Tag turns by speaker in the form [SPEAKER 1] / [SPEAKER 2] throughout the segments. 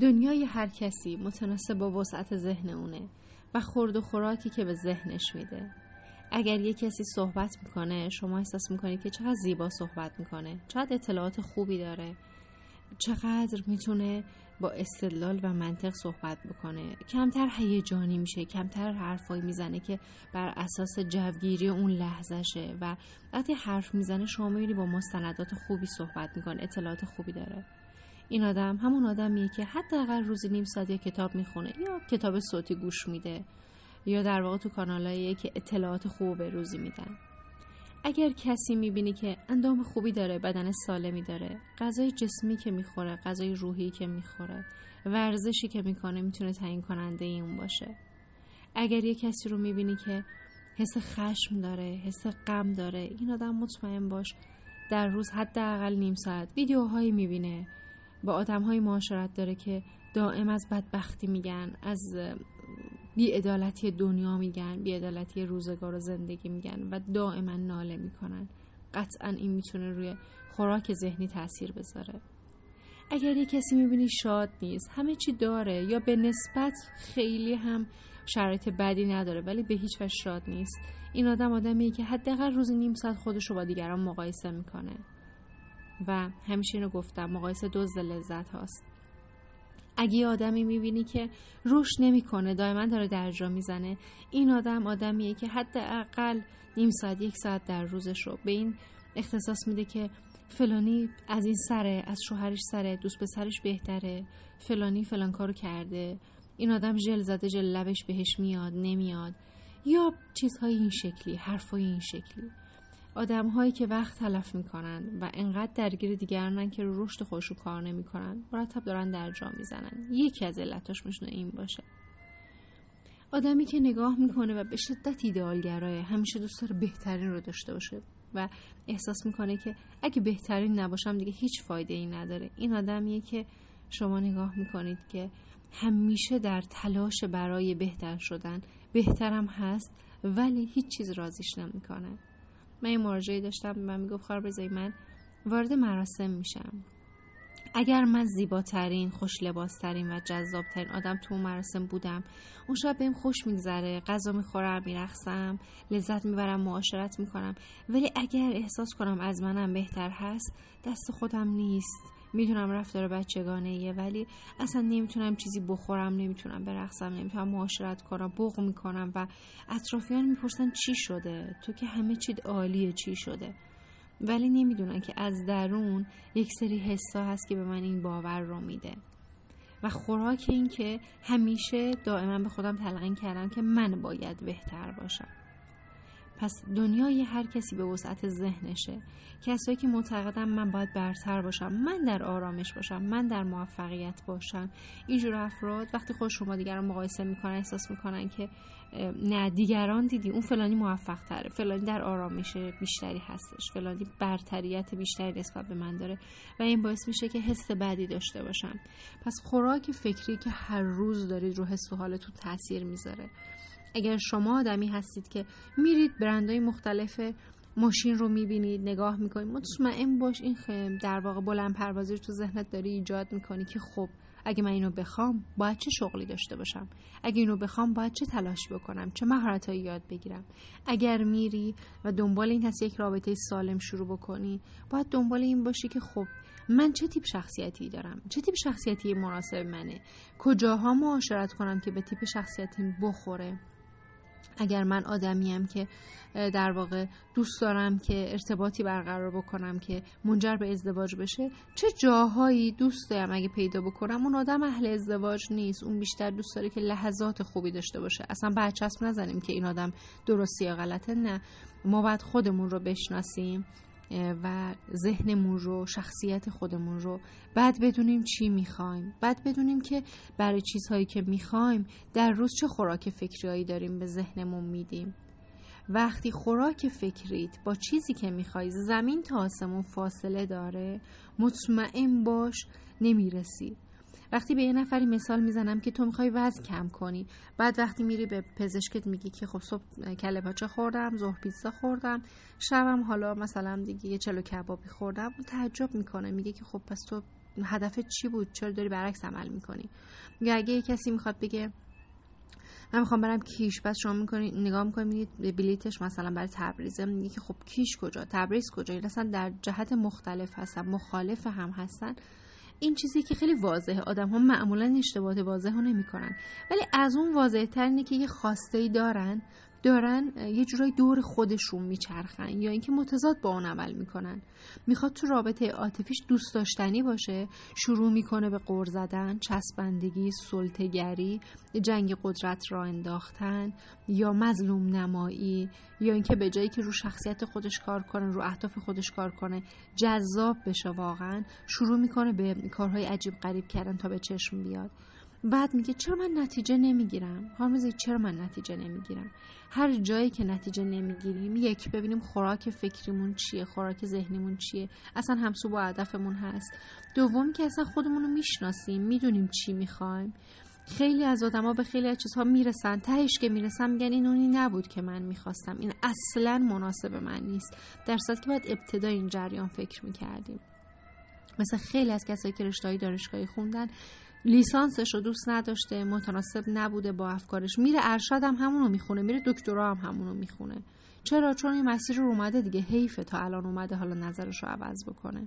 [SPEAKER 1] دنیای هر کسی متناسب با وسعت ذهن اونه و خورد و خوراکی که به ذهنش میده. اگر یه کسی صحبت می‌کنه شما احساس می‌کنید که چقدر زیبا صحبت می‌کنه چقدر اطلاعات خوبی داره چقدر می‌تونه با استدلال و منطق صحبت بکنه. کمتر هیجانی میشه کمتر حرفایی می‌زنه که بر اساس جوگیری اون لحظشه و وقتی حرف می‌زنه شما می‌بینی با مستندات خوبی صحبت می‌کنه اطلاعات خوبی داره. این آدم همون آدمیه که حداقل روزی نیم ساعت کتاب می‌خونه یا کتاب صوتی گوش میده یا در واقع تو کانالایی که اطلاعات خوب به روزی میدن. اگر کسی می‌بینی که اندام خوبی داره بدن سالمی داره غذای جسمی که می‌خوره غذای روحی که می‌خوره ورزشی که می‌کنه می‌تونه تعیین کننده اون باشه. اگر یه کسی رو می‌بینی که حس خشم داره حس غم داره این آدم مطمئن باش در روز حداقل نیم ساعت ویدیوهایی می‌بینه با آدم های معاشرت داره که دائم از بدبختی میگن از بیعدالتی دنیا میگن بیعدالتی روزگار و زندگی میگن و دائما ناله می‌کنن. قطعا این می‌تونه روی خوراک ذهنی تاثیر بذاره. اگر یه کسی می‌بینی شاد نیست همه چی داره یا به نسبت خیلی هم شرایط بدی نداره ولی به هیچ وجه شاد نیست این آدم آدمیه که حداقل روزی نیم ساعت خودش رو با دیگران مقایسه می‌کنه. و همیشه اینو گفتم مقایسه دزد لذت هاست. اگه آدمی می‌بینی که رشد نمی‌کنه دائما داره درجا می‌زنه این آدم آدمیه که حداقل نیم ساعت یک ساعت در روزش رو به این اختصاص میده که فلانی از این سره از شوهرش سره دوست پسرش بهتره فلانی فلان کارو کرده این آدم ژل زده ژل لبش بهش میاد نمیاد یا چیزهای این شکلی حرفای این شکلی. آدم هایی که وقت تلف می‌کنن و انقدر درگیر دیگرانن که رو رشد کار نمی‌کنن مرتب دارن در جا می‌زنن. یکی از علتاش میشونه این باشه. آدمی که نگاه می‌کنه و به شدت ایدئالگرایه همیشه دوست داره بهترین رو داشته باشه و احساس می‌کنه که اگه بهترین نباشم دیگه هیچ فایده ای نداره. این آدمیه که شما نگاه می‌کنید که همیشه در تلاش برای بهتر شدن بهترم هست ولی هیچ چیز رازیش نمی‌کنه. من یه مراجعه داشتم به من می‌گفت خواهر بذاری من وارد مراسم میشم. اگر من زیباترین خوش لباسترین و جذابترین آدم تو اون مراسم بودم اون شب بهم خوش میگذره غذا می‌خورم میرقصم لذت می‌برم معاشرت می‌کنم. ولی اگر احساس کنم از منم بهتر هست دست خودم نیست. می‌دونم رفتار بچگانه ایه ولی اصلا نمی‌تونم چیزی بخورم نمی‌تونم برقصم نمی‌تونم معاشرت کنم بغ می‌کنم و اطرافیان می‌پرسن چی شده؟ تو که همه چیت عالیه چی شده؟ ولی نمی‌دونن که از درون یک سری حسا هست که به من این باور رو میده. و خوراک این که همیشه دائما به خودم تلقین کردم که من باید بهتر باشم. پس دنیای هر کسی به وسعت ذهنشه. کسایی که معتقدم من باید برتر باشم من در آرامش باشم من در موفقیت باشم. اینجور افراد وقتی خود شما دیگران مقایسه می‌کنن احساس می‌کنن که نه دیگران دیدی اون فلانی موفق تره فلانی در آرامش بیشتری هستش فلانی برتریت بیشتری نسبت به من داره و این باعث میشه که حس بدی داشته باشم. پس خوراک فکری که هر روز دارید رو حس و حالتون تاثیر می‌ذاره. اگر شما آدمی هستید که میرید برندهای مختلف ماشین رو می‌بینید نگاه می‌کنید مطمئن باش این در واقع بلند پروازی رو تو ذهنت داری ایجاد می‌کنی که خب اگه من اینو بخوام باید چه شغلی داشته باشم؟ اگه اینو بخوام باید چه تلاش بکنم؟ چه مهارتهایی یاد بگیرم؟ اگر میری و دنبال این هست یک رابطه سالم شروع بکنی باید دنبال این باشی که خب من چه تیپ شخصیتی دارم؟ چه تیپ شخصیتی مناسب منه؟ کجاها معاشرت کنم که به تیپ شخصیتی بخوره؟ اگر من آدمیم که در واقع دوست دارم که ارتباطی برقرار بکنم که منجر به ازدواج بشه چه جاهایی دوست دارم اگه پیدا بکنم؟ اون آدم اهل ازدواج نیست. اون بیشتر دوست داره که لحظات خوبی داشته باشه. اصلا برچسب نزنیم که این آدم درستی یا غلطه. نه. ما باید خودمون رو بشناسیم. و ذهنمون رو شخصیت خودمون رو بعد بدونیم چی می‌خوایم. بعد بدونیم که برای چیزهایی که می‌خوایم در روز چه خوراک فکریایی داریم به ذهنمون میدیم. وقتی خوراک فکریت با چیزی که می‌خوای زمین تا آسمون فاصله داره مطمئن باش نمی‌رسی. وقتی به یه نفری مثال می‌زنم که تو می‌خوای وزن کم کنی بعد وقتی میری به پزشکت میگی که خب صبح کله پاچه خوردم ظهر پیتزا خوردم شبم حالا مثلا دیگه یه چلو کبابی خوردم و تعجب می‌کنه میگه که خب پس تو هدف چی بود؟ چرا داری برعکس عمل می‌کنی؟ یا اگه یه کسی می‌خواد بگه من می‌خوام برم کیش بعد شما می‌کنید نگاه می‌کنید بلیتش مثلا برای تبریزه میگه که خب کیش کجا؟ تبریز کجا؟ این اصلا در جهت مختلف هستن مخالف هم هستن. این چیزی که خیلی واضحه آدم ها معمولا اشتباهات واضح ها نمی‌کنن. ولی از اون واضح تر اینه که یه خواسته ای دارن دارن یه جورایی دور خودشون میچرخن یا اینکه متضاد با اون عمل می‌کنن. می‌خواد تو رابطه عاطفیش دوست داشتنی باشه شروع می‌کنه به قور زدن چسبندگی سلطگری جنگ قدرت را انداختن یا مظلوم نمایی یا اینکه به جایی که رو شخصیت خودش کار کنه رو اهداف خودش کار کنه جذاب بشه واقعا. شروع می‌کنه به کارهای عجیب غریب کردن تا به چشم بیاد. بعد میگه چرا من نتیجه نمی‌گیرم؟ هارمزی چرا من نتیجه نمی‌گیرم؟ هر جایی که نتیجه نمی‌گیریم یک ببینیم خوراک فکریمون چیه خوراک ذهنیمون چیه اصلا همسو با هدفمون هست. دوم که اصلا خودمون رو می‌شناسیم می‌دونیم چی می‌خوایم. خیلی از آدما به خیلی از چیزها می‌رسن. تهش که می‌رسن میگن این اونی نبود که من می‌خواستم. این اصلا مناسب من نیست. در که باید ابتدای این جریان فکر می‌کردیم. مثل خیلی از کسایی که رشتهایی دانشگاهی خوندن لیسانسش رو دوست نداشته متناسب نبوده با افکارش. میره ارشد هم همونو می‌خونه میره دکترا هم همونو می‌خونه. چرا؟ چون این مسیر رو اومده دیگه حیفه تا الان اومده حالا نظرش رو عوض بکنه.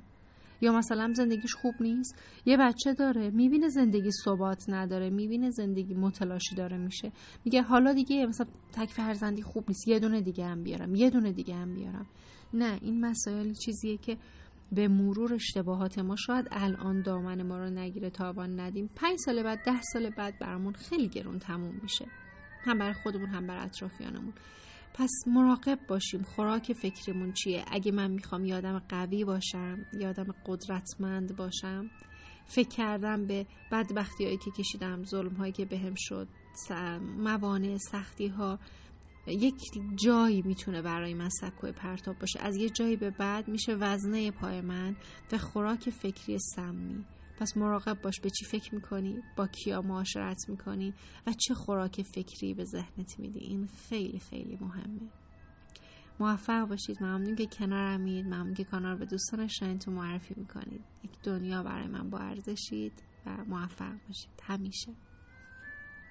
[SPEAKER 1] یا مثلا زندگیش خوب نیست یه بچه داره می‌بینه زندگی ثبات نداره می‌بینه زندگی متلاشی داره میشه. میگه حالا دیگه مثلا تک فرزندی خوب نیست یه دونه دیگه هم بیارم یه دونه دیگه هم بیارم. نه این مسائل چیزیه که به مرور اشتباهات ما شاید الان دامن ما رو نگیره تاوان ندیم. پنج سال بعد ده سال بعد برامون خیلی گرون تموم میشه. هم برای خودمون هم برای اطرافیانمون. پس مراقب باشیم خوراک فکریمون چیه. اگه من می‌خوام یادم قوی باشم یادم قدرتمند باشم فکر کردم به بدبختی هایی که کشیدم ظلم هایی که بهم شد موانع سختی ها یک جایی می‌تونه برای من سکوی پرتاب باشه. از یه جایی به بعد میشه وزنه پای من و خوراک فکری سمی. پس مراقب باش به چی فکر می‌کنی با کیا معاشرت می‌کنی و چه خوراک فکری به ذهنت میدی این خیلی خیلی مهمه. موفق باشید. ممنون که کنارمید ممنون که کانال به دوستان تو معرفی می‌کنید. یک دنیا برای من با ارزشید و موفق باشید. همیشه.